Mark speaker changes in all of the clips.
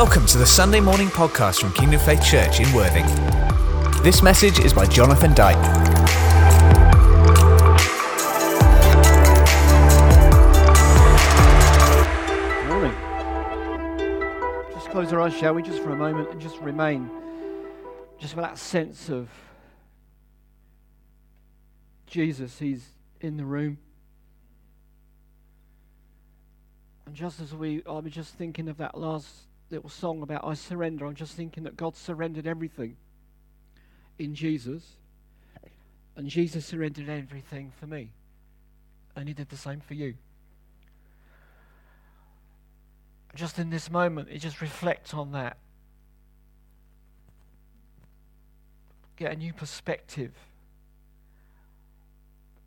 Speaker 1: Welcome to the Sunday morning podcast from Kingdom Faith Church in Worthing. This message is by Jonathan Dyke.
Speaker 2: Morning. Just close our eyes, shall we, just for a moment, and just remain just with that sense of Jesus. He's in the room. And just as we, I was just thinking of that last little song about I surrender, I'm just thinking that God surrendered everything in Jesus. And Jesus surrendered everything for me. And He did the same for you. Just in this moment, you just reflect on that. Get a new perspective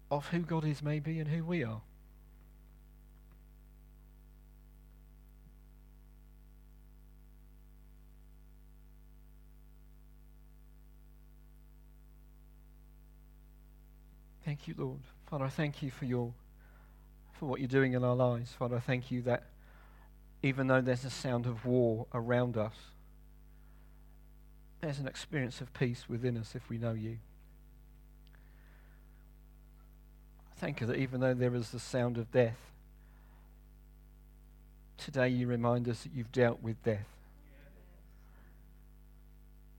Speaker 2: of who God is, maybe, and who we are. Thank you, Lord. Father, I thank you for your for what you're doing in our lives. Father, I thank you that even though there's a sound of war around us, there's an experience of peace within us if we know you. I thank you that even though there is the sound of death, today you remind us that you've dealt with death.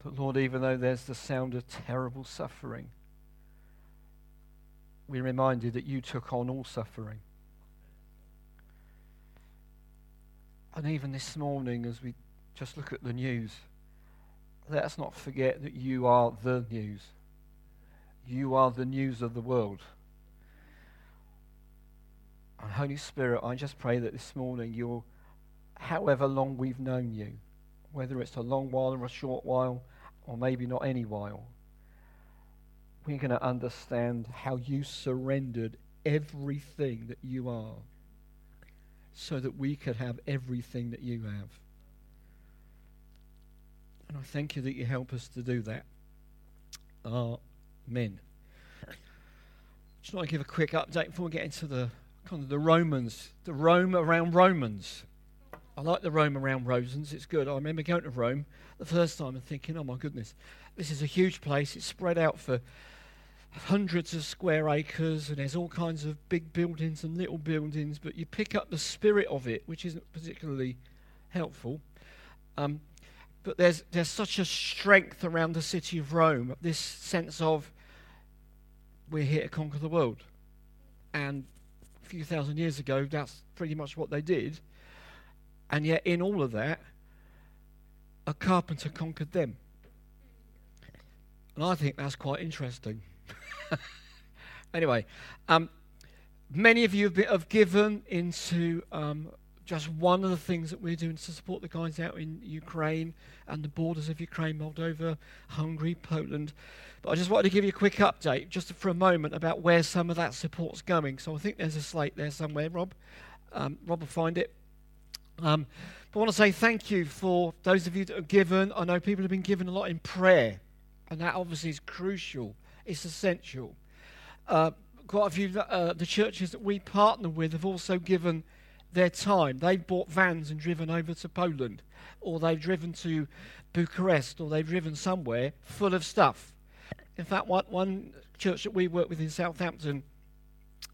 Speaker 2: But Lord, even though there's the sound of terrible suffering, we're reminded that you took on all suffering. And even this morning, as we just look at the news, let us not forget that you are the news. You are the news of the world. And Holy Spirit, I just pray that this morning you'll, however long we've known you, whether it's a long while or a short while, or maybe not any while, we're going to understand how you surrendered everything that you are so that we could have everything that you have. And I thank you that you help us to do that. Amen. Just want to give a quick update before we get into the kind of the Romans, the Rome around Romans. I like the Rome around Romans. It's good. I remember going to Rome the first time and thinking, oh my goodness, this is a huge place. It's spread out for hundreds of square acres and there's all kinds of big buildings and little buildings, but you pick up the spirit of it, which isn't particularly helpful. Um, but there's there's such a strength around the city of Rome, this sense of we're here to conquer the world. And a few thousand years ago, that's pretty much what they did. And yet, in all of that, a carpenter conquered them. And I think that's quite interesting. anyway, um, many of you have, been, have given into um, just one of the things that we're doing to support the guys out in Ukraine and the borders of Ukraine, Moldova, Hungary, Poland. But I just wanted to give you a quick update, just for a moment, about where some of that support's going. So I think there's a slate there somewhere, Rob. Um, Rob will find it. Um, but I want to say thank you for those of you that have given. I know people have been given a lot in prayer, and that obviously is crucial. It's essential. Uh, quite a few uh, the churches that we partner with have also given their time. They've bought vans and driven over to Poland, or they've driven to Bucharest, or they've driven somewhere full of stuff. In fact, one, one church that we work with in Southampton,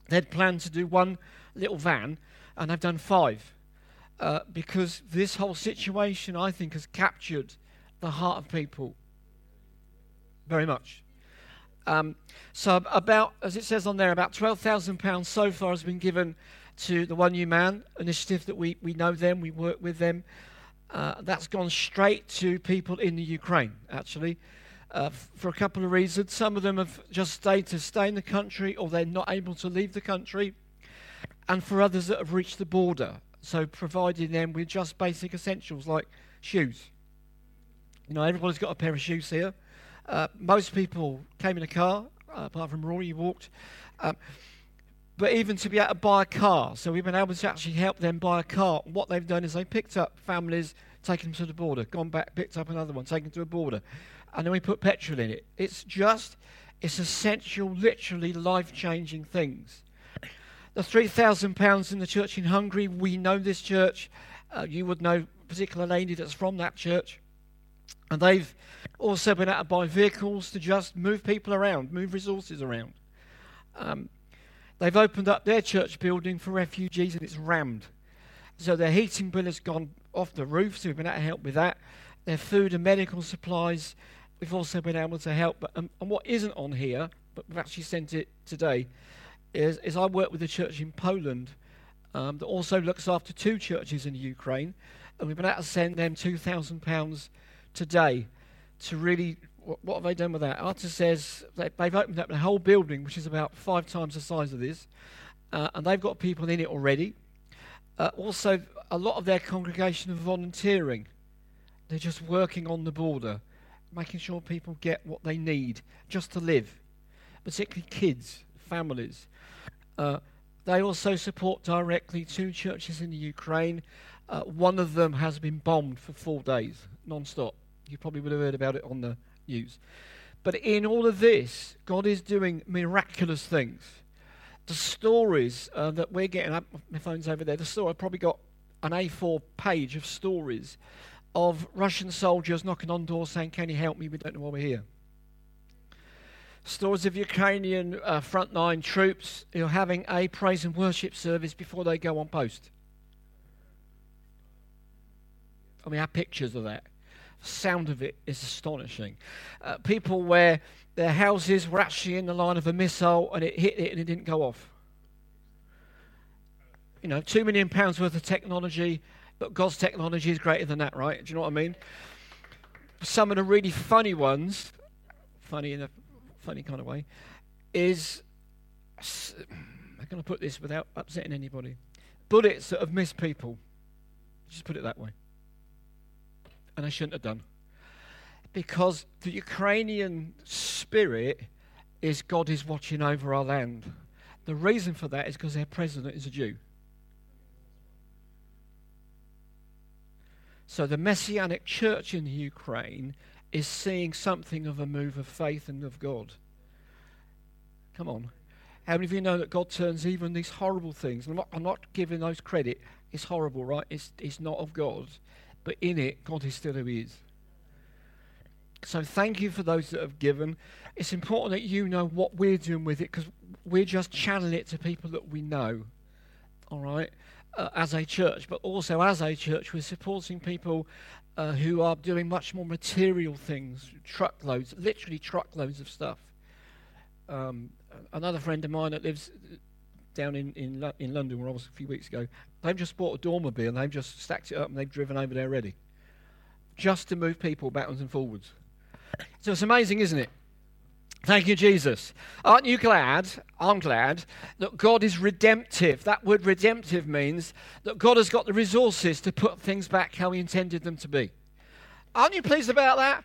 Speaker 2: they'd planned to do one little van, and they've done five. Uh, because this whole situation, I think, has captured the heart of people very much. Um, so, about, as it says on there, about £12,000 so far has been given to the One New Man initiative that we, we know them, we work with them. Uh, that's gone straight to people in the Ukraine, actually, uh, f- for a couple of reasons. Some of them have just stayed to stay in the country or they're not able to leave the country. And for others that have reached the border, so providing them with just basic essentials like shoes. You know, everybody's got a pair of shoes here. Uh, most people came in a car, uh, apart from Rory, he walked. Um, but even to be able to buy a car, so we've been able to actually help them buy a car. What they've done is they picked up families, taken them to the border, gone back, picked up another one, taken to a border, and then we put petrol in it. It's just, it's essential, literally life changing things. The £3,000 in the church in Hungary, we know this church, Uh, you would know particular lady that's from that church. And they've also been able to buy vehicles to just move people around, move resources around. Um, they've opened up their church building for refugees and it's rammed. So their heating bill has gone off the roof, so we've been able to help with that. Their food and medical supplies, we've also been able to help. But, um, and what isn't on here, but we've actually sent it today, is, is I work with a church in Poland um, that also looks after two churches in Ukraine. And we've been able to send them £2,000 today to really. What, what have they done with that? Arta says they, they've opened up the whole building, which is about five times the size of this, uh, and they've got people in it already. Uh, also, a lot of their congregation are volunteering. They're just working on the border, making sure people get what they need just to live, particularly kids, families. Uh, they also support directly two churches in the Ukraine. Uh, one of them has been bombed for four days, non stop. You probably would have heard about it on the news. But in all of this, God is doing miraculous things. The stories uh, that we're getting up, my phone's over there, the story, I've probably got an A4 page of stories of Russian soldiers knocking on doors saying, Can you help me? We don't know why we're here. Stories of Ukrainian uh, frontline troops who are having a praise and worship service before they go on post. I mean, I have pictures of that sound of it is astonishing. Uh, people where their houses were actually in the line of a missile and it hit it and it didn't go off. You know, two million pounds worth of technology, but God's technology is greater than that, right? Do you know what I mean? Some of the really funny ones, funny in a funny kind of way, is I'm going to put this without upsetting anybody. Bullets that have missed people. Just put it that way and I shouldn't have done. Because the Ukrainian spirit is God is watching over our land. The reason for that is because their president is a Jew. So the Messianic church in Ukraine is seeing something of a move of faith and of God. Come on. How many of you know that God turns even these horrible things? I'm not, I'm not giving those credit. It's horrible, right? It's, it's not of God but in it, God is still who He is. So thank you for those that have given. It's important that you know what we're doing with it because we're just channeling it to people that we know. All right, uh, as a church, but also as a church, we're supporting people uh, who are doing much more material things, truckloads, literally truckloads of stuff. Um, another friend of mine that lives down in, in, in London, where I was a few weeks ago, they've just bought a dormobile and they've just stacked it up and they've driven over there already Just to move people backwards and forwards. So it's amazing, isn't it? Thank you, Jesus. Aren't you glad? I'm glad that God is redemptive. That word redemptive means that God has got the resources to put things back how He intended them to be. Aren't you pleased about that?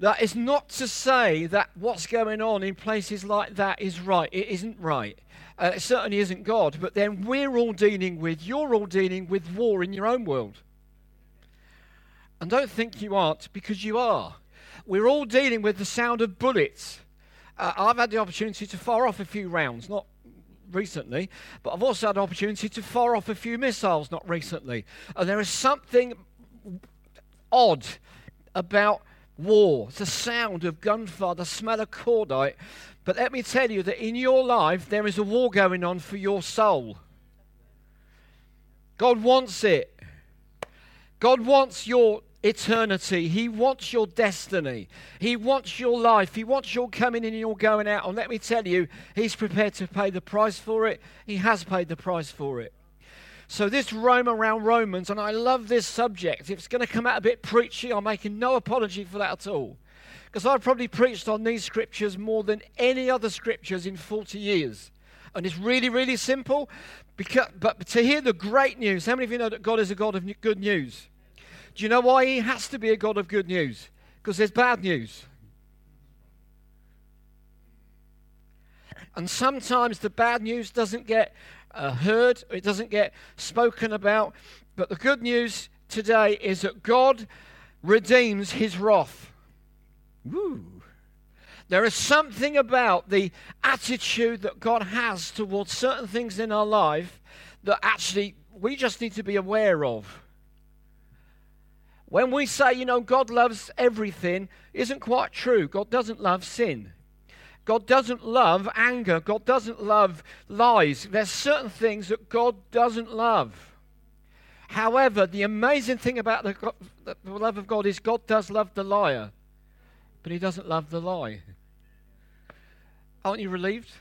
Speaker 2: That is not to say that what's going on in places like that is right. It isn't right. Uh, it certainly isn't God, but then we're all dealing with, you're all dealing with war in your own world. And don't think you aren't, because you are. We're all dealing with the sound of bullets. Uh, I've had the opportunity to fire off a few rounds, not recently, but I've also had the opportunity to fire off a few missiles, not recently. And there is something odd about war, the sound of gunfire, the smell of cordite but let me tell you that in your life, there is a war going on for your soul. God wants it. God wants your eternity. He wants your destiny. He wants your life. He wants your coming in and your going out. And let me tell you, He's prepared to pay the price for it. He has paid the price for it. So, this roam around Romans, and I love this subject. If it's going to come out a bit preachy, I'm making no apology for that at all. Because I've probably preached on these scriptures more than any other scriptures in 40 years. And it's really, really simple. Because, but to hear the great news, how many of you know that God is a God of good news? Do you know why He has to be a God of good news? Because there's bad news. And sometimes the bad news doesn't get uh, heard, it doesn't get spoken about. But the good news today is that God redeems His wrath. Woo. There is something about the attitude that God has towards certain things in our life that actually we just need to be aware of. When we say, you know, God loves everything, isn't quite true. God doesn't love sin. God doesn't love anger. God doesn't love lies. There's certain things that God doesn't love. However, the amazing thing about the, the love of God is God does love the liar, but He doesn't love the lie. Aren't you relieved?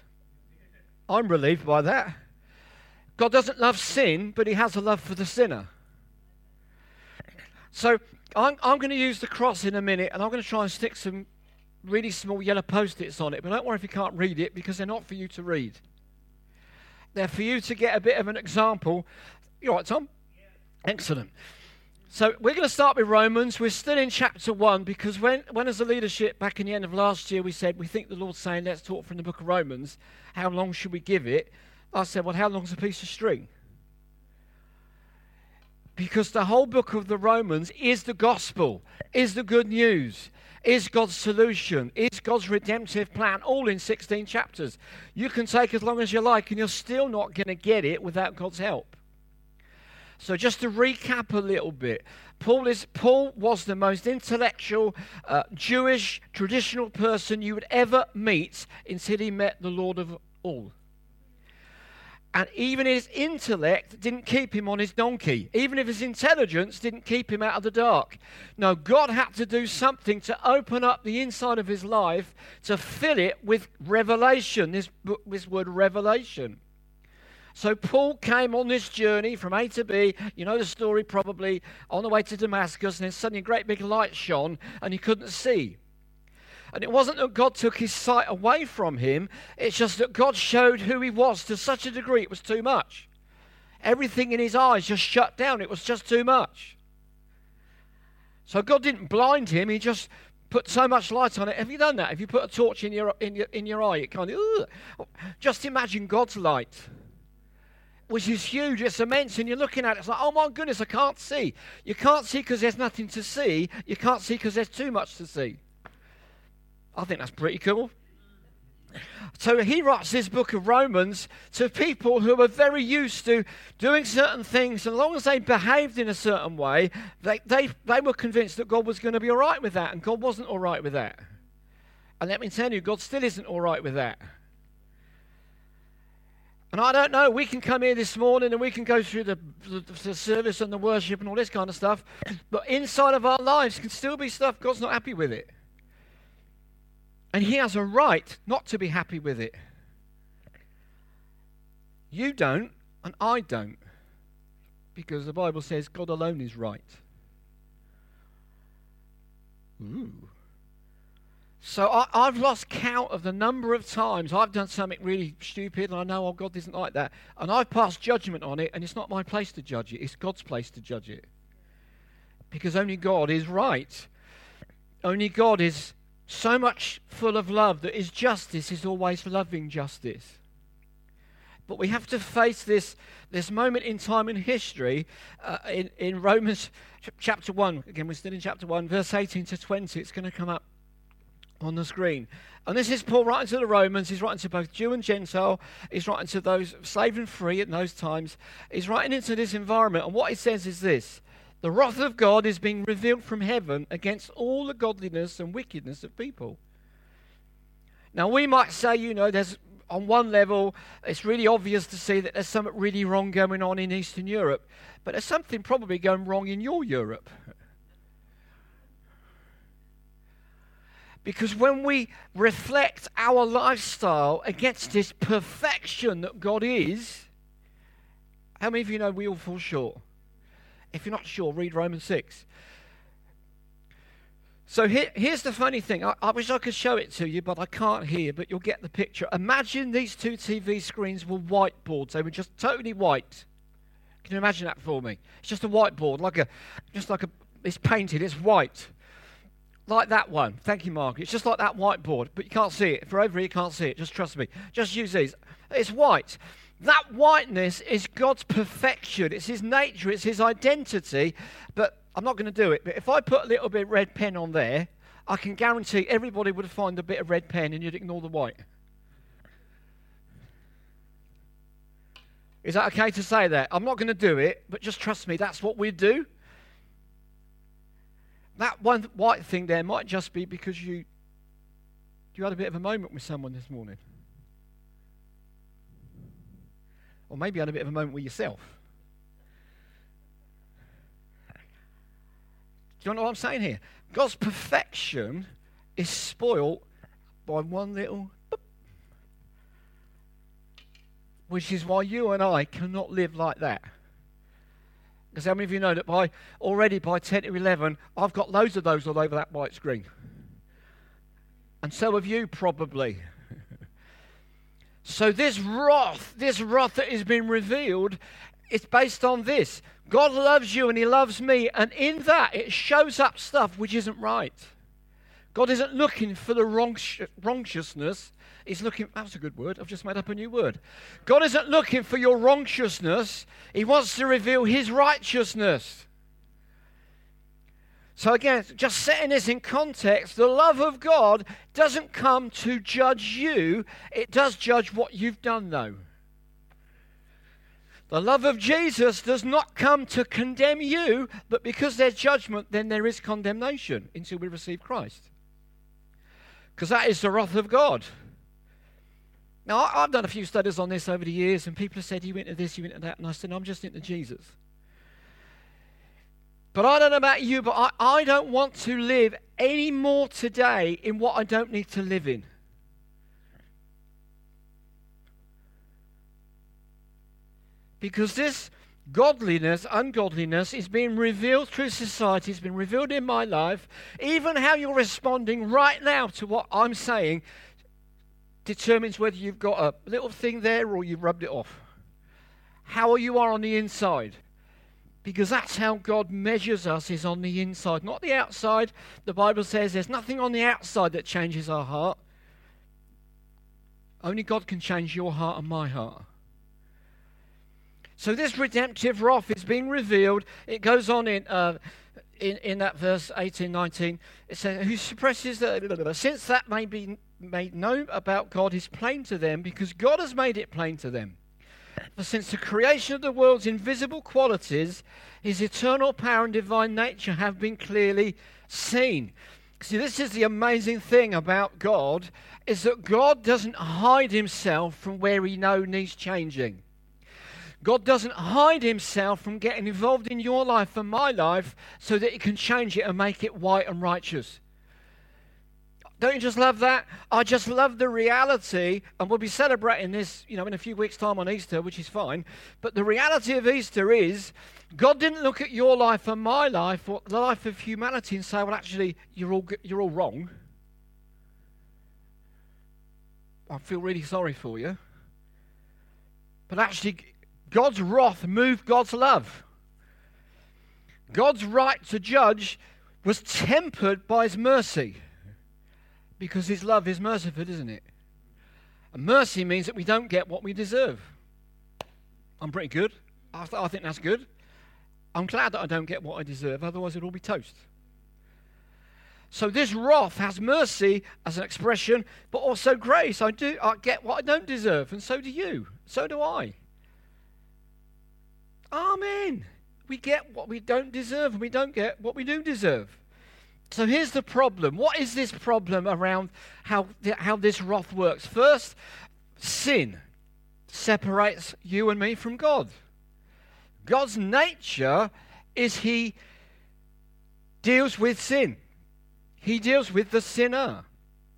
Speaker 2: I'm relieved by that. God doesn't love sin, but He has a love for the sinner. So I'm, I'm going to use the cross in a minute, and I'm going to try and stick some really small yellow post its on it. But don't worry if you can't read it, because they're not for you to read. They're for you to get a bit of an example. You all right, Tom? Yeah. Excellent. So we're going to start with Romans. We're still in chapter 1 because when, when, as a leadership, back in the end of last year, we said we think the Lord's saying, let's talk from the book of Romans. How long should we give it? I said, well, how long's a piece of string? Because the whole book of the Romans is the gospel, is the good news, is God's solution, is God's redemptive plan, all in 16 chapters. You can take as long as you like, and you're still not going to get it without God's help. So just to recap a little bit, Paul is Paul was the most intellectual uh, Jewish traditional person you would ever meet until he met the Lord of all. And even his intellect didn't keep him on his donkey. Even if his intelligence didn't keep him out of the dark. No, God had to do something to open up the inside of his life to fill it with revelation. This, this word revelation. So Paul came on this journey from A to B. You know the story probably on the way to Damascus, and then suddenly a great big light shone, and he couldn't see. And it wasn't that God took his sight away from him, it's just that God showed who he was to such a degree it was too much. Everything in his eyes just shut down, it was just too much. So God didn't blind him, he just put so much light on it. Have you done that? Have you put a torch in your, in your, in your eye? It kind of, ugh. just imagine God's light which is huge, it's immense, and you're looking at it, it's like, oh my goodness, I can't see. You can't see because there's nothing to see. You can't see because there's too much to see. I think that's pretty cool. So he writes this book of Romans to people who were very used to doing certain things. As long as they behaved in a certain way, they, they, they were convinced that God was going to be all right with that. And God wasn't all right with that. And let me tell you, God still isn't all right with that. And I don't know, we can come here this morning and we can go through the, the, the, service and the worship and all this kind of stuff, but inside of our lives can still be stuff God's not happy with it. And He has a right not to be happy with it. You don't, and I don't, because the Bible says God alone is right. Ooh. So I, have lost count of the number of times I've done something really stupid, and I know, oh, God isn't like that. And I've passed judgment on it, and it's not my place to judge it, it's God's place to judge it. Because only God is right. Only God is so much full of love that His justice is always loving justice. But we have to face this, this moment in time in history uh, in, in Romans chapter 1. Again, we're still in chapter 1, verse 18 to 20. It's going to come up on the screen. And this is Paul writing to the Romans. He's writing to both Jew and Gentile. He's writing to those slave and free in those times. He's writing into this environment. And what he says is this The wrath of God is being revealed from heaven against all the godliness and wickedness of people. Now, we might say, you know, there's on one level, it's really obvious to see that there's something really wrong going on in Eastern Europe. But there's something probably going wrong in your Europe. Because when we reflect our lifestyle against this perfection that God is, how many of you know we all fall short? If you're not sure, read Romans 6. So here, here's the funny thing. I, I, wish I could show it to you, but I can't here, but you'll get the picture. Imagine these two TV screens were whiteboards. They were just totally white. Can you imagine that for me? It's just a whiteboard, like a, just like a, it's painted, it's white. Like that one. Thank you, Mark. It's just like that whiteboard, but you can't see it. For over here, you can't see it. Just trust me. Just use these. It's white. That whiteness is God's perfection. It's His nature. It's His identity. But I'm not going to do it. But if I put a little bit of red pen on there, I can guarantee everybody would find a bit of red pen and you'd ignore the white. Is that okay to say that? I'm not going to do it, but just trust me, that's what we do. That one white thing there might just be because you you had a bit of a moment with someone this morning. Or maybe had a bit of a moment with yourself. Do you know what I'm saying here? God's perfection is spoilt by one little boop, which is why you and I cannot live like that. Because how many of you know that by already by 10 to 11, I've got loads of those all over that white screen? And so have you probably. So this wrath, this wrath that has been revealed, it's based on this. God loves you and He loves me, and in that it shows up stuff which isn't right. God isn't looking for the wrong wrongiousness. He's looking, that's a good word. I've just made up a new word. God isn't looking for your wrongiousness. He wants to reveal His righteousness. So, again, just setting this in context, the love of God doesn't come to judge you, it does judge what you've done, though. The love of Jesus does not come to condemn you, but because there's judgment, then there is condemnation until we receive Christ. Because that is the wrath of God. Now, I've done a few studies on this over the years, and people have said, You into this, you into that. And I said, no, I'm just into Jesus. But I don't know about you, but I, I don't want to live any more today in what I don't need to live in. Because this godliness, ungodliness is being revealed through society, it's been revealed in my life. Even how you're responding right now to what I'm saying determines whether you've got a little thing there or you've rubbed it off. How you are on the inside. Because that's how God measures us, is on the inside, not the outside. The Bible says there's nothing on the outside that changes our heart. Only God can change your heart and my heart. So this redemptive wrath is being revealed. It goes on in, uh, in, in that verse 18, 19. It says, Who suppresses the. Since that may be made known about God is plain to them, because God has made it plain to them. For since the creation of the world's invisible qualities, his eternal power and divine nature have been clearly seen. See, this is the amazing thing about God, is that God doesn't hide himself from where he knows needs changing. God doesn't hide himself from getting involved in your life and my life so that he can change it and make it white and righteous. Don't you just love that? I just love the reality, and we'll be celebrating this, you know, in a few weeks' time on Easter, which is fine. But the reality of Easter is God didn't look at your life and my life, or the life of humanity, and say, "Well, actually, you're all you're all wrong." I feel really sorry for you. But actually, God's wrath moved God's love. God's right to judge was tempered by his mercy because his love is merciful, isn't it? And mercy means that we don't get what we deserve. I'm pretty good. I, th- I think that's good. I'm glad that I don't get what I deserve, otherwise, it'd all be toast. So this wrath has mercy as an expression, but also grace. I do I get what I don't deserve, and so do you. So do I. Amen. We get what we don't deserve, and we don't get what we do deserve. So here's the problem. What is this problem around how, how this wrath works? First, sin separates you and me from God. God's nature is He deals with sin, He deals with the sinner.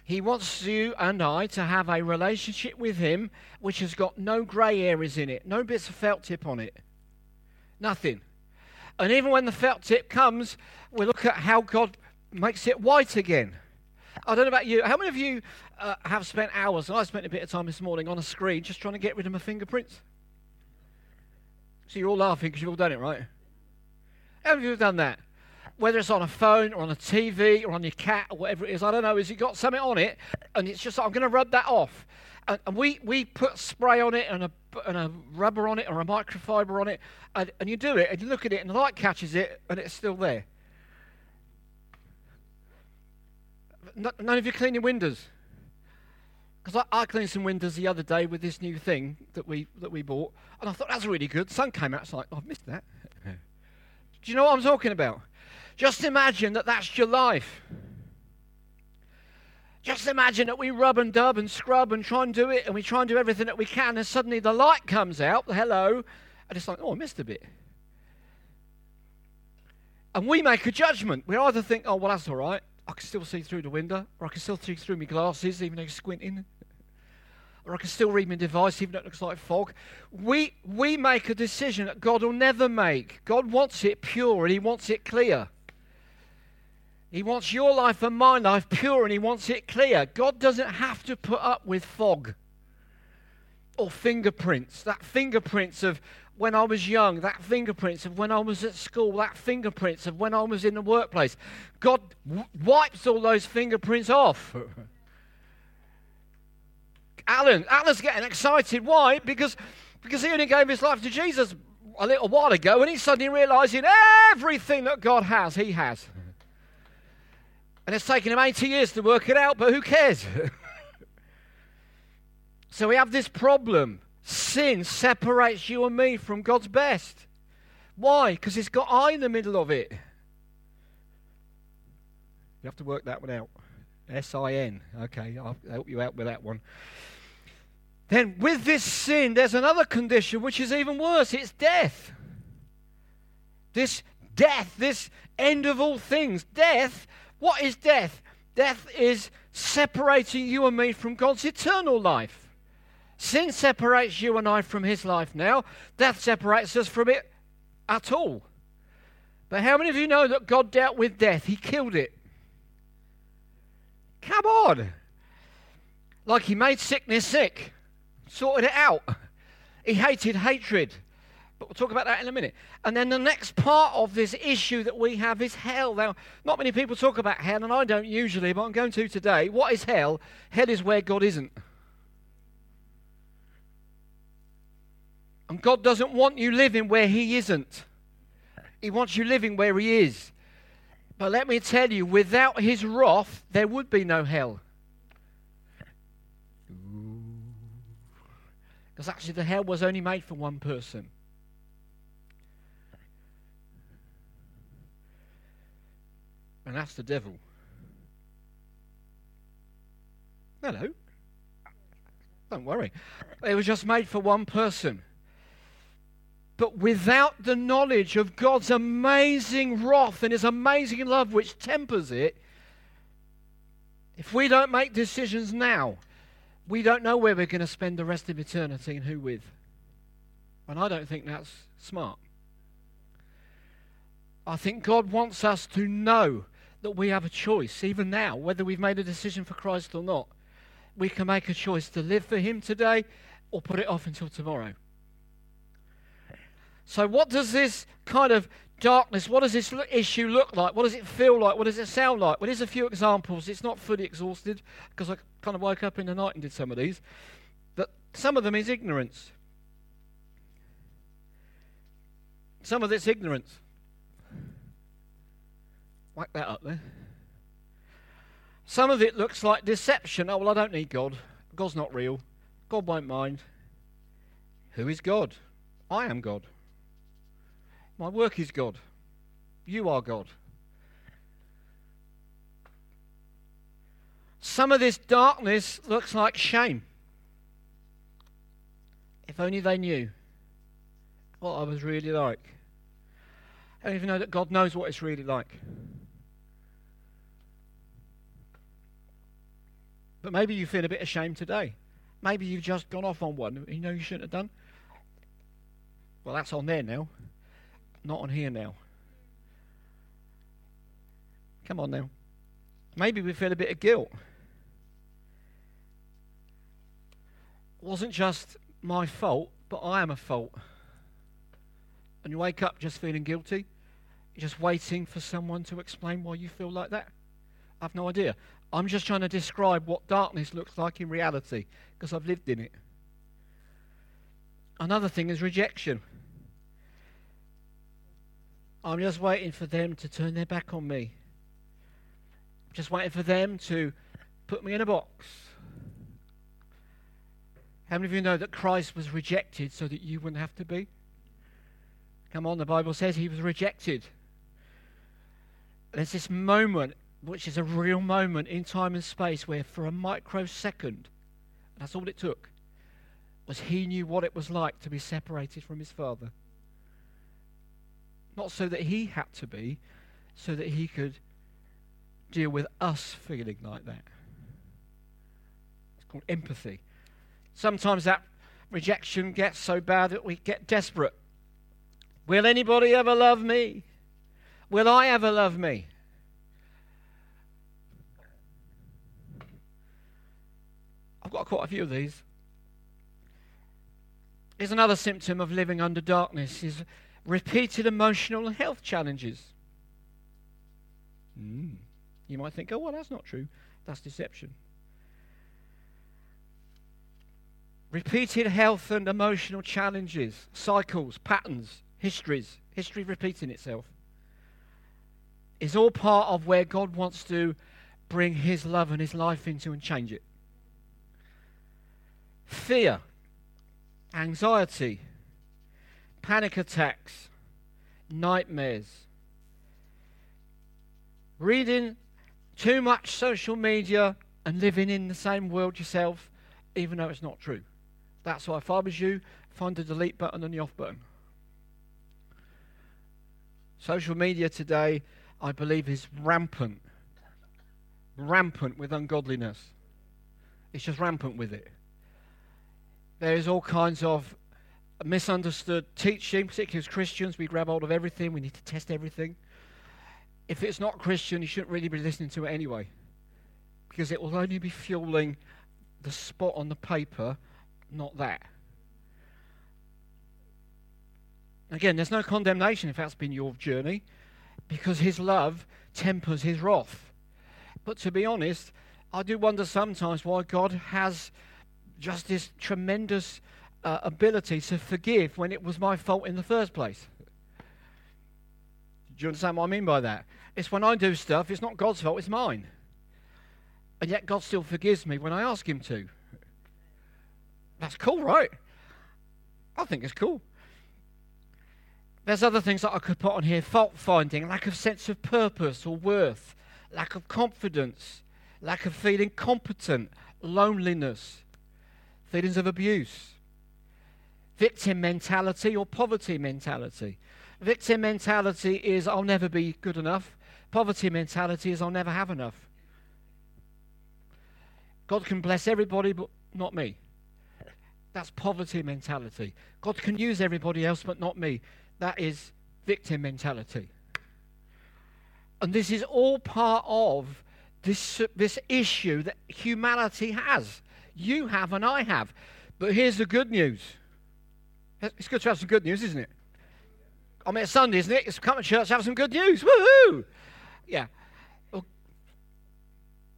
Speaker 2: He wants you and I to have a relationship with Him which has got no grey areas in it, no bits of felt tip on it. Nothing. And even when the felt tip comes, we look at how God makes it white again. I don't know about you. How many of you uh, have spent hours, and I spent a bit of time this morning on a screen just trying to get rid of my fingerprints? So you're all laughing because you've all done it, right? How many of you have done that? Whether it's on a phone or on a TV or on your cat or whatever it is, I don't know. Is you got something on it, and it's just I'm going to rub that off, and, and, we we put spray on it and a and a rubber on it or a microfiber on it, and, and you do it, and you look at it, and the light catches it, and it's still there. None of you cleaning windows. Because I, I cleaned some windows the other day with this new thing that we that we bought, and I thought that's really good. The sun came out, it's like oh, I've missed that. Do you know what I'm talking about? Just imagine that that's your life. Just imagine that we rub and dub and scrub and try and do it, and we try and do everything that we can, and suddenly the light comes out, hello, and it's like, oh, I missed a bit. And we make a judgment. We either think, oh, well, that's all right. I can still see through the window, or I can still see through my glasses, even though you're squinting, or I can still read my device, even though it looks like fog. We, we make a decision that God will never make. God wants it pure, and He wants it clear. He wants your life and my life pure and He wants it clear. God doesn't have to put up with fog or fingerprints. That fingerprints of when I was young, that fingerprints of when I was at school, that fingerprints of when I was in the workplace. God w- wipes all those fingerprints off. Alan, Alan's getting excited. Why? Because, because he only gave his life to Jesus a little while ago and he's suddenly realizing everything that God has, he has. And it's taken him 80 years to work it out, but who cares? so we have this problem. Sin separates you and me from God's best. Why? Because it's got I in the middle of it. You have to work that one out. S I N. Okay, I'll help you out with that one. Then, with this sin, there's another condition which is even worse it's death. This death, this end of all things. Death what is death? Death is separating you and me from God's eternal life. Sin separates you and I from His life now. Death separates us from it at all. But how many of you know that God dealt with death? He killed it. Come on. Like He made sickness sick, sorted it out. He hated hatred. But we'll talk about that in a minute. And then the next part of this issue that we have is hell. Now, not many people talk about hell, and I don't usually, but I'm going to today. What is hell? Hell is where God isn't. And God doesn't want you living where He isn't, He wants you living where He is. But let me tell you, without His wrath, there would be no hell. Because actually, the hell was only made for one person. and that's the devil. Hello. Don't worry. It was just made for one person. But without the knowledge of God's amazing wrath and His amazing love, which tempers it, if we don't make decisions now, we don't know where we're going to spend the rest of eternity and who with. And I don't think that's smart. I think God wants us to know that we have a choice, even now, whether we've made a decision for Christ or not. We can make a choice to live for Him today or put it off until tomorrow. So, what does this kind of darkness, what does this issue look like? What does it feel like? What does it sound like? Well, here's a few examples. It's not fully exhausted because I kind of woke up in the night and did some of these. But some of them is ignorance. Some of it's ignorance. Whack that up there. Some of it looks like deception. Oh, well, I don't need God. God's not real. God won't mind. Who is God? I am God. My work is God. You are God. Some of this darkness looks like shame. If only they knew what I was really like. I don't even know that God knows what it's really like. But maybe you feel a bit ashamed today. Maybe you've just gone off on one you know you shouldn't have done. Well, that's on there now, not on here now. Come on now. Maybe we feel a bit of guilt. It wasn't just my fault, but I am a fault. And you wake up just feeling guilty, just waiting for someone to explain why you feel like that. I've no idea. I'm just trying to describe what darkness looks like in reality because I've lived in it. Another thing is rejection. I'm just waiting for them to turn their back on me. Just waiting for them to put me in a box. How many of you know that Christ was rejected so that you wouldn't have to be? Come on, the Bible says he was rejected. There's this moment, which is a real moment in time and space, where for a microsecond, that's all it took, was he knew what it was like to be separated from his Father. Not so that he had to be, so that he could deal with us feeling like that. It's called empathy. Sometimes that rejection gets so bad that we get desperate. Will anybody ever love me? Will I ever love me? I've got quite a few of these. Here's another symptom of living under darkness is repeated emotional and health challenges. Mm. You might think, oh, well, that's not true. That's deception. Repeated health and emotional challenges, cycles, patterns, histories, history repeating itself, is all part of where God wants to bring His love and His life into and change it. Fear, anxiety, panic attacks, nightmares, reading too much social media and living in the same world yourself, even though it's not true. That's why if I was you, find the delete button and the off button. Social media today, I believe, is rampant. Rampant with ungodliness. It's just rampant with it. There is all kinds of misunderstood teaching, particularly as Christians. We grab hold of everything, we need to test everything. If it's not Christian, you shouldn't really be listening to it anyway. Because it will only be fueling the spot on the paper not that. Again, there's no condemnation if that's been your journey, because His love tempers His wrath. But to be honest, I do wonder sometimes why God has just this tremendous uh, ability to forgive when it was my fault in the first place. Do you understand what I mean by that? It's when I do stuff, it's not God's fault, it's mine. And yet God still forgives me when I ask Him to. That's cool, right? I think it's cool. There's other things that I could put on here fault finding, lack of sense of purpose or worth, lack of confidence, lack of feeling competent, loneliness, feelings of abuse, victim mentality or poverty mentality. Victim mentality is I'll never be good enough. Poverty mentality is I'll never have enough. God can bless everybody, but not me. That's poverty mentality. God can use everybody else, but not me. That is victim mentality. And this is all part of this, this issue that humanity has. You have, and I have. But here's the good news. It's good to have some good news, isn't it? I mean, it's Sunday, isn't it? It's come to church, have some good news. Woohoo! Yeah. Well,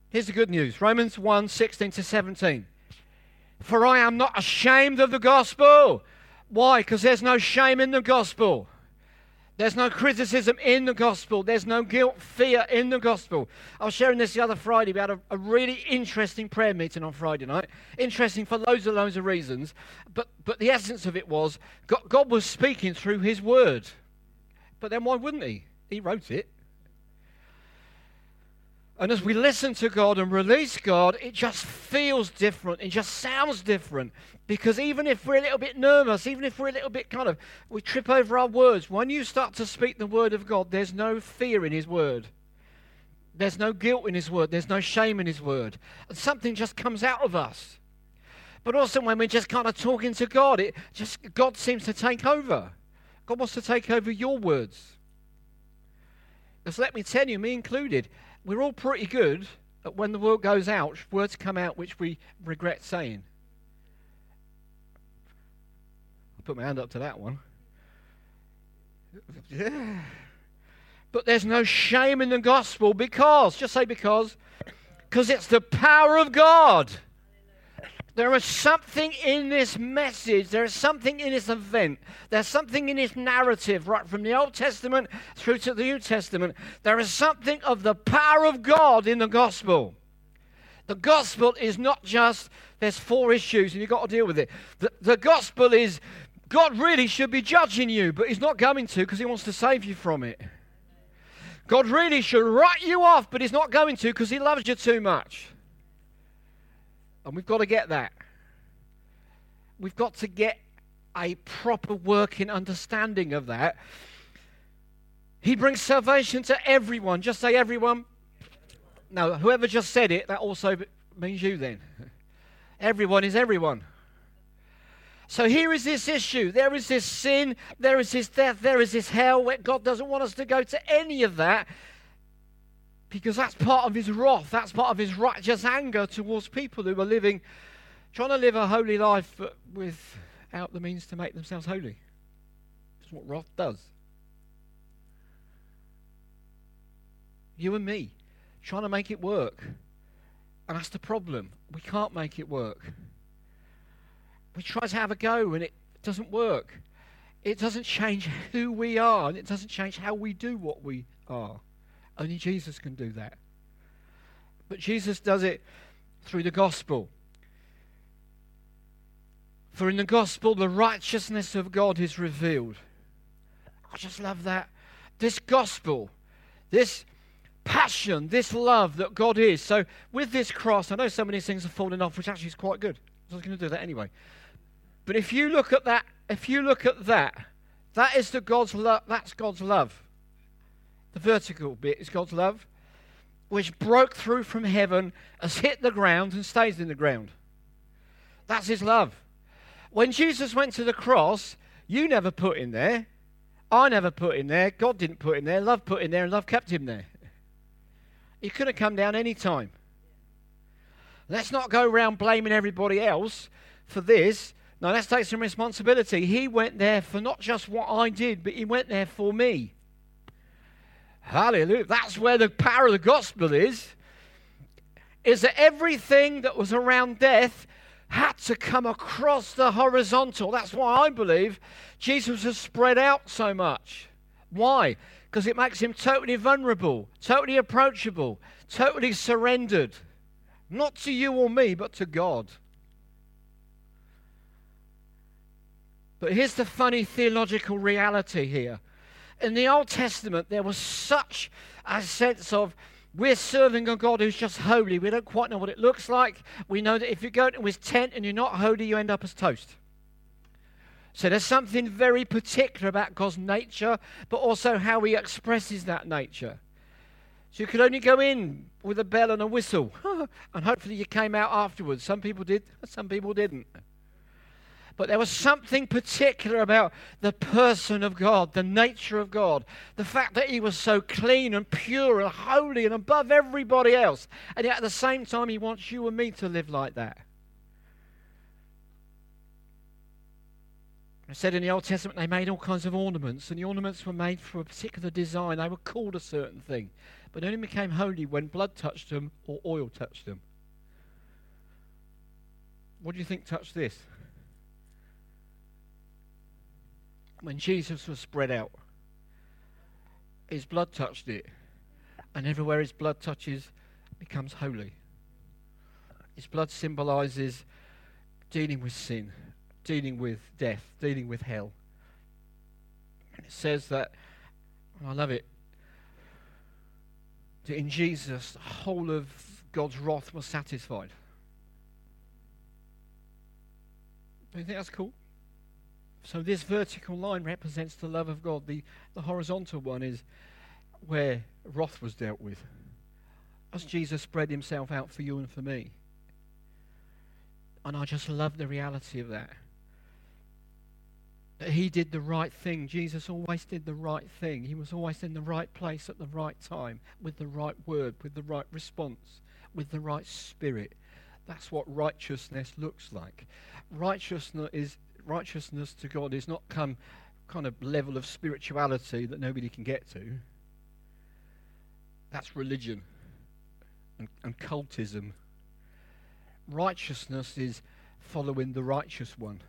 Speaker 2: here's the good news Romans 1 16 to 17. For I am not ashamed of the gospel. Why? Because there's no shame in the gospel. There's no criticism in the gospel. There's no guilt, fear in the gospel. I was sharing this the other Friday. We had a, a, really interesting prayer meeting on Friday night. Interesting for loads and loads of reasons. But, but the essence of it was God, God was speaking through His Word. But then why wouldn't He? He wrote it. And as we listen to God and release God, it just feels different. It just sounds different. Because even if we're a little bit nervous, even if we're a little bit kind of, we trip over our words, when you start to speak the word of God, there's no fear in His word. There's no guilt in His word. There's no shame in His word. And something just comes out of us. But also when we're just kind of talking to God, it just, God seems to take over. God wants to take over your words. Because let me tell you, me included, we're all pretty good at when the word goes out, words come out which we regret saying. I put my hand up to that one. Yeah. But there's no shame in the gospel because, just say because, because it's the power of God. There is something in this message, there is something in this event, there's something in this narrative, right from the Old Testament through to the New Testament. There is something of the power of God in the gospel. The gospel is not just there's four issues and you've got to deal with it. The, the gospel is God really should be judging you, but He's not going to because He wants to save you from it. God really should write you off, but He's not going to because He loves you too much. And we've got to get that. We've got to get a proper working understanding of that. He brings salvation to everyone. Just say everyone. No, whoever just said it, that also means you then. Everyone is everyone. So here is this issue. There is this sin. There is this death. There is this hell. Where God doesn't want us to go to any of that because that's part of his wrath. That's part of his righteous anger towards people who are living, trying to live a holy life but without the means to make themselves holy. That's what wrath does. You and me trying to make it work. And that's the problem. We can't make it work. We try to have a go and it doesn't work. It doesn't change who we are and it doesn't change how we do what we are. Only Jesus can do that. But Jesus does it through the gospel. For in the gospel, the righteousness of God is revealed. I just love that. This gospel, this passion, this love that God is. So, with this cross, I know some of these things are falling off, which actually is quite good. So I was going to do that anyway. But if you look at that, if you look at that, that is the God's love. That's God's love. The vertical bit is God's love, which broke through from heaven, has hit the ground, and stays in the ground. That's His love. When Jesus went to the cross, you never put in there. I never put in there. God didn't put in there. Love put in there, and love kept him there. He could have come down any time. Let's not go around blaming everybody else for this. Now, let's take some responsibility. He went there for not just what I did, but he went there for me. Hallelujah. That's where the power of the gospel is. Is that everything that was around death had to come across the horizontal. That's why I believe Jesus has spread out so much. Why? because it makes him totally vulnerable, totally approachable, totally surrendered. Not to you or me, but to God. But here's the funny theological reality here. In the Old Testament, there was such a sense of we're serving a God who's just holy. We don't quite know what it looks like. We know that if you go to his tent and you're not holy, you end up as toast. So there's something very particular about God's nature, but also how he expresses that nature. So you could only go in with a bell and a whistle, and hopefully you came out afterwards. Some people did, some people didn't. But there was something particular about the person of God, the nature of God, the fact that He was so clean and pure and holy and above everybody else. And yet at the same time, He wants you and me to live like that. I said in the Old Testament they made all kinds of ornaments, and the ornaments were made for a particular design. They were called a certain thing, but only became holy when blood touched them or oil touched them. What do you think touched this? When Jesus was spread out, his blood touched it, and everywhere his blood touches becomes holy. His blood symbolizes dealing with sin dealing with death, dealing with hell. And it says that, and I love it, that in Jesus, the whole of God's wrath was satisfied. Do you think that's cool? So this vertical line represents the love of God. The, the horizontal one is where wrath was dealt with. As Jesus spread himself out for you and for me. And I just love the reality of that that he did the right thing. Jesus always did the right thing. He was always in the right place at the right time, with the right word, with the right response, with the right spirit. That's what righteousness looks like. Righteousness is righteousness to God is not come kind of level of spirituality that nobody can get to. That's religion and, and cultism. Righteousness is following the righteous one.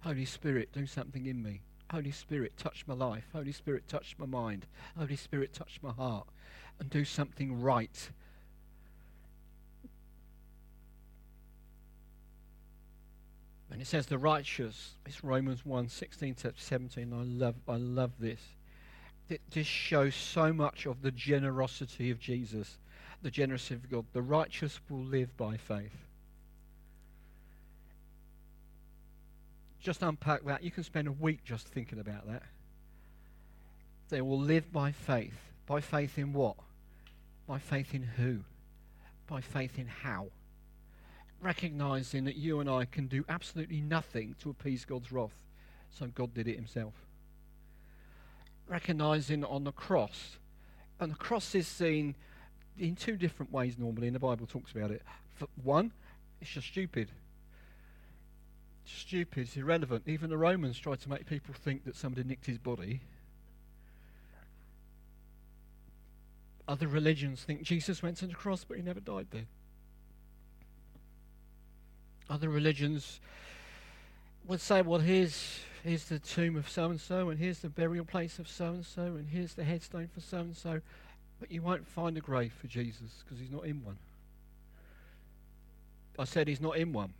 Speaker 2: Holy Spirit, do something in me. Holy Spirit, touch my life. Holy Spirit, touch my mind. Holy Spirit, touch my heart. And do something right. And it says the righteous. It's Romans 1 16 to 17. I love, I love this. It just shows so much of the generosity of Jesus, the generosity of God. The righteous will live by faith. Just unpack that. You can spend a week just thinking about that. They will live by faith. By faith in what? By faith in who? By faith in how? Recognizing that you and I can do absolutely nothing to appease God's wrath. So God did it himself. Recognizing on the cross, and the cross is seen in two different ways normally, and the Bible talks about it. For one, it's just stupid stupid, it's irrelevant. Even the Romans tried to make people think that somebody nicked his body. Other religions think Jesus went to the cross, but he never died there. Other religions would say, well, here's, here's the tomb of so and so, and here's the burial place of so and so, and here's the headstone for so and so. But you won't find a grave for Jesus because he's not in one. I said he's not in one.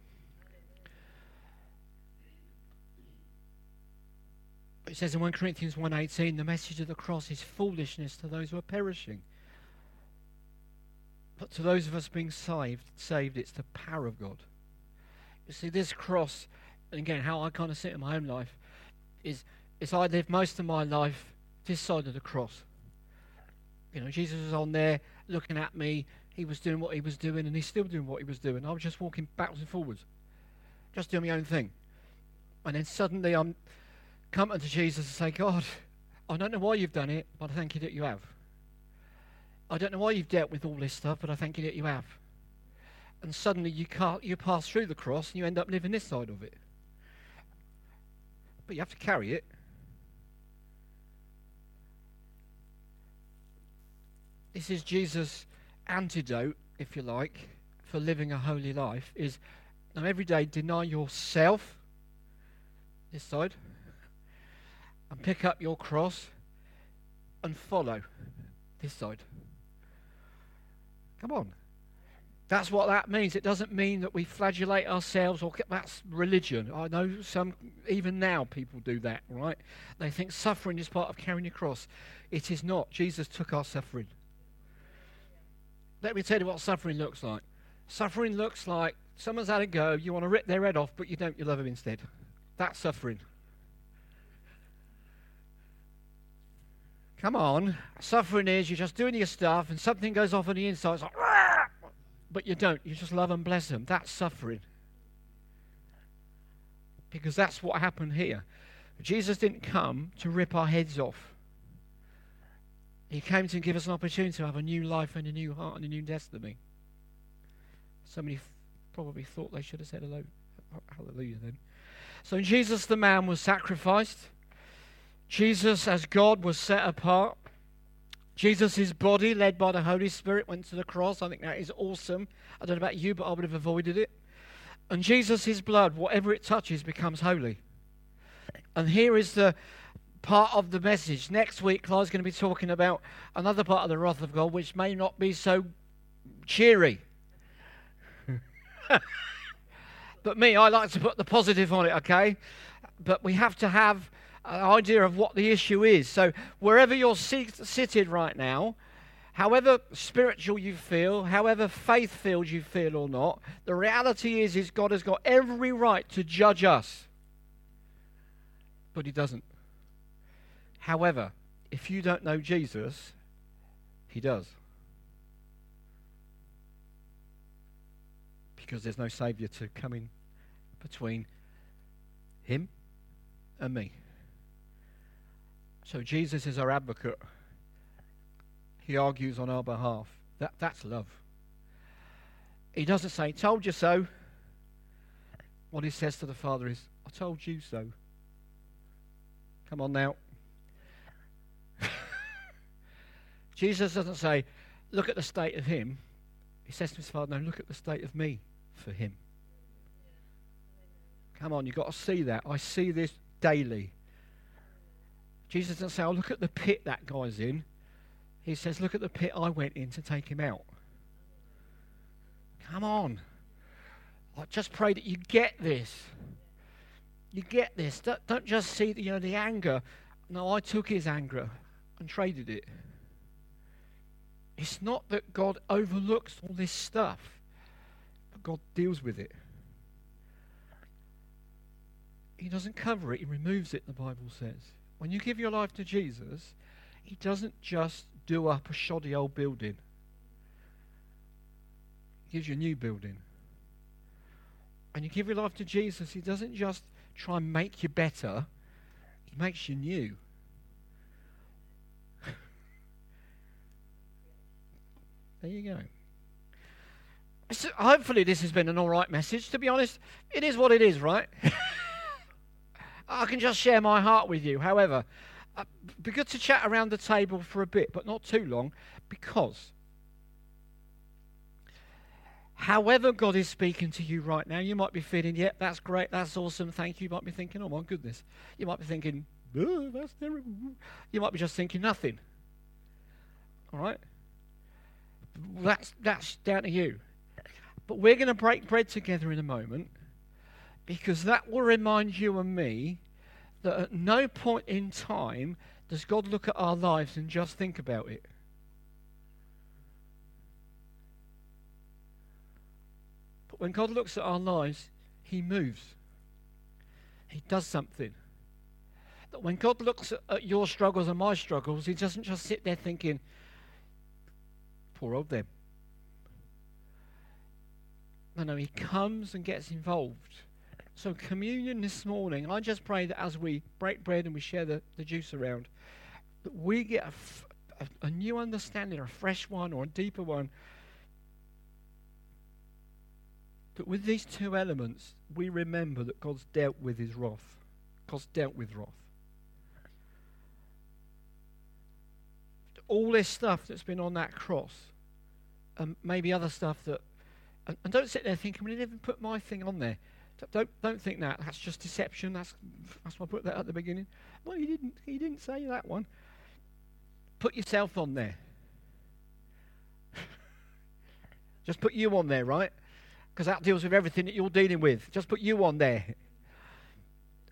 Speaker 2: It says in 1 Corinthians 1.18, the message of the cross is foolishness to those who are perishing. But to those of us being saved, saved, it's the power of God. See, this cross, and again, how I kind of see it in my own life, is, is I live most of my life this side of the cross. You know, Jesus was on there looking at me. He was doing what he was doing, and he's still doing what he was doing. I was just walking backwards and forwards, just doing my own thing. And then suddenly I'm come to Jesus and say, God, I don't know why you've done it, but I thank you that you have. I don't know why you've dealt with all this stuff, but I thank you that you have. And suddenly you, can't, you pass through the cross and you end up living this side of it. But you have to carry it. This is Jesus' antidote, if you like, for living a holy life is now every day deny yourself, this side, and pick up your cross and follow this side. Come on. That's what that means. It doesn't mean that we flagellate ourselves or that's religion. I know some, even now, people do that, right? They think suffering is part of carrying a cross. It is not. Jesus took our suffering. Let me tell you what suffering looks like. Suffering looks like someone's had a go, you want to rip their head off, but you don't, you love them instead. That's suffering. Come on. Suffering is you're just doing your stuff and something goes off on the inside. It's like, but you don't. You just love and bless them. That's suffering. Because that's what happened here. Jesus didn't come to rip our heads off. He came to give us an opportunity to have a new life and a new heart and a new destiny. Somebody f- probably thought they should have said hello. Hallelujah then. So Jesus the man was sacrificed. Jesus, as God, was set apart. Jesus' body, led by the Holy Spirit, went to the cross. I think that is awesome. I don't know about you, but I would have avoided it. And Jesus' blood, whatever it touches, becomes holy. And here is the part of the message. Next week, Clive's going to be talking about another part of the wrath of God, which may not be so cheery. but me, I like to put the positive on it, okay? But we have to have idea of what the issue is. So, wherever you're seated right now, however spiritual you feel, however faith filled you feel or not, the reality is, is God has got every right to judge us. But He doesn't. However, if you don't know Jesus, He does. Because there's no Saviour to come in between Him and me. So Jesus is our advocate. He argues on our behalf. That, that's love. He doesn't say, Told you so. What he says to the Father is, I told you so. Come on now. Jesus doesn't say, Look at the state of him. He says to his Father, No, look at the state of me for him. Come on, you've got to see that. I see this daily. Jesus doesn't say, oh, look at the pit that guy's in. He says, look at the pit I went in to take him out. Come on. I just pray that you get this. you get this. Don't, don't just see the, you know the anger. No, I took his anger and traded it. It's not that God overlooks all this stuff, but God deals with it. He doesn't cover it, He removes it, the Bible says. When you give your life to Jesus, He doesn't just do up a shoddy old building, He gives you a new building. And you give your life to Jesus, He doesn't just try and make you better, He makes you new. there you go. So hopefully, this has been an all right message. To be honest, it is what it is, right? I can just share my heart with you. However, uh, be good to chat around the table for a bit, but not too long, because however God is speaking to you right now, you might be feeling, yep, yeah, that's great, that's awesome, thank you. You might be thinking, oh my goodness. You might be thinking, oh, that's terrible. You might be just thinking nothing. All right? That's, that's down to you. But we're going to break bread together in a moment because that will remind you and me that at no point in time does God look at our lives and just think about it. But when God looks at our lives, He moves. He does something. That when God looks at, your struggles and my struggles, He doesn't just sit there thinking, poor old them. No, no, He comes and gets involved. So, communion this morning, I just pray that as we break bread and we share the, the juice around, that we get a, f- a, a new understanding, a fresh one or a deeper one But with these two elements, we remember that God's dealt with his wrath. God's dealt with wrath. All this stuff that's been on that cross, and maybe other stuff that. And, and don't sit there thinking, he didn't even put my thing on there. Don't, don't think that. That's just deception. That's, that's why I put that at the beginning. Well, he didn't. He didn't say that one. Put yourself on there. just put you on there, right? because that deals with everything that you're dealing with. Just put you on there.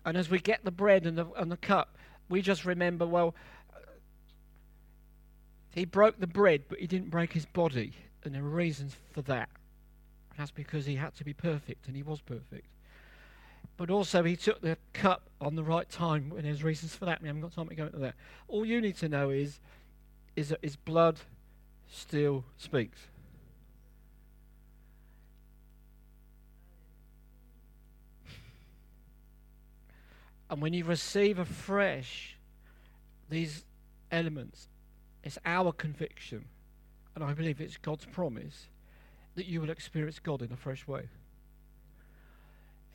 Speaker 2: And as we get the bread and the, and the cup, we just remember, well, he broke the bread, but he didn't break his body. And there are reasons for that. That's because he had to be perfect, and he was perfect. But also, he took the cup on the right time, and there's reasons for that. We haven't got time to go into that. All you need to know is, is that his blood still speaks. And when you receive afresh these elements, it's our conviction, and I believe it's God's promise, that you will experience God in a fresh way.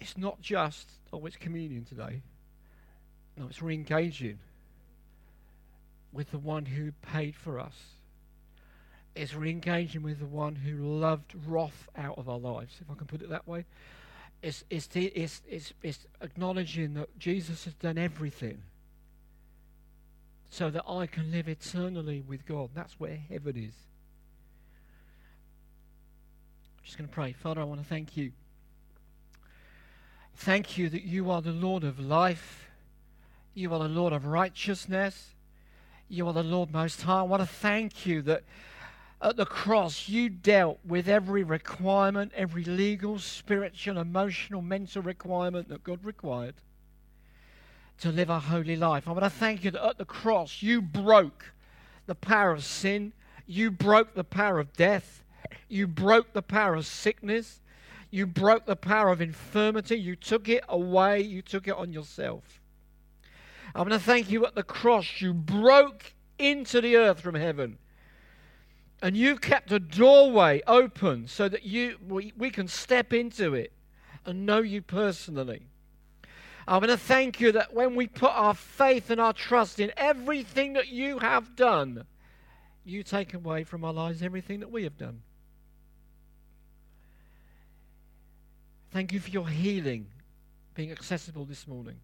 Speaker 2: It's not just, oh, it's communion today. No, it's re engaging with the one who paid for us. It's re engaging with the one who loved wrath out of our lives, if I can put it that way. It's, it's, it's, it's, it's acknowledging that Jesus has done everything so that I can live eternally with God. That's where heaven is. I'm just going to pray. Father, I want to thank you. Thank you that you are the Lord of life. You are the Lord of righteousness. You are the Lord Most High. I want to thank you that at the cross, you dealt with every requirement, every legal, spiritual, emotional, mental requirement that God required to live a holy life. I want to thank you that at the cross, you broke the power of sin, you broke the power of death, you broke the power of sickness, you broke the power of infirmity, you took it away, you took it on yourself. I want to thank you at the cross, you broke into the earth from heaven and you've kept a doorway open so that you we, we can step into it and know you personally. I'm going to thank you that when we put our faith and our trust in everything that you have done, you take away from our lives everything that we have done. Thank you for your healing being accessible this morning,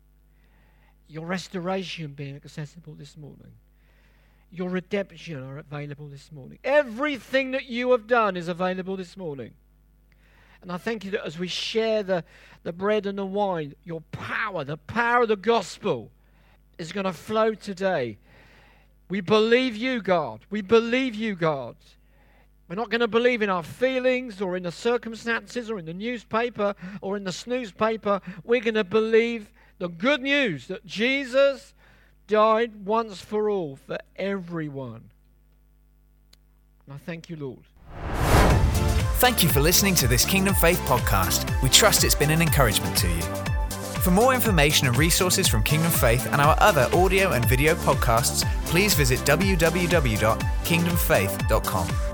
Speaker 2: your restoration being accessible this morning your redemption are available this morning. Everything that you have done is available this morning. And I thank you that as we share the, the bread and the wine, your power, the power of the gospel, is going to flow today. We believe you, God. We believe you, God. We're not going to believe in our feelings or in the circumstances or in the newspaper or in the snooze paper. We're going to believe the good news that Jesus died once for all for everyone. And I thank you, Lord.
Speaker 1: Thank you for listening to this Kingdom Faith podcast. We trust it's been an encouragement to you. For more information and resources from Kingdom Faith and our other audio and video podcasts, please visit www.kingdomfaith.com.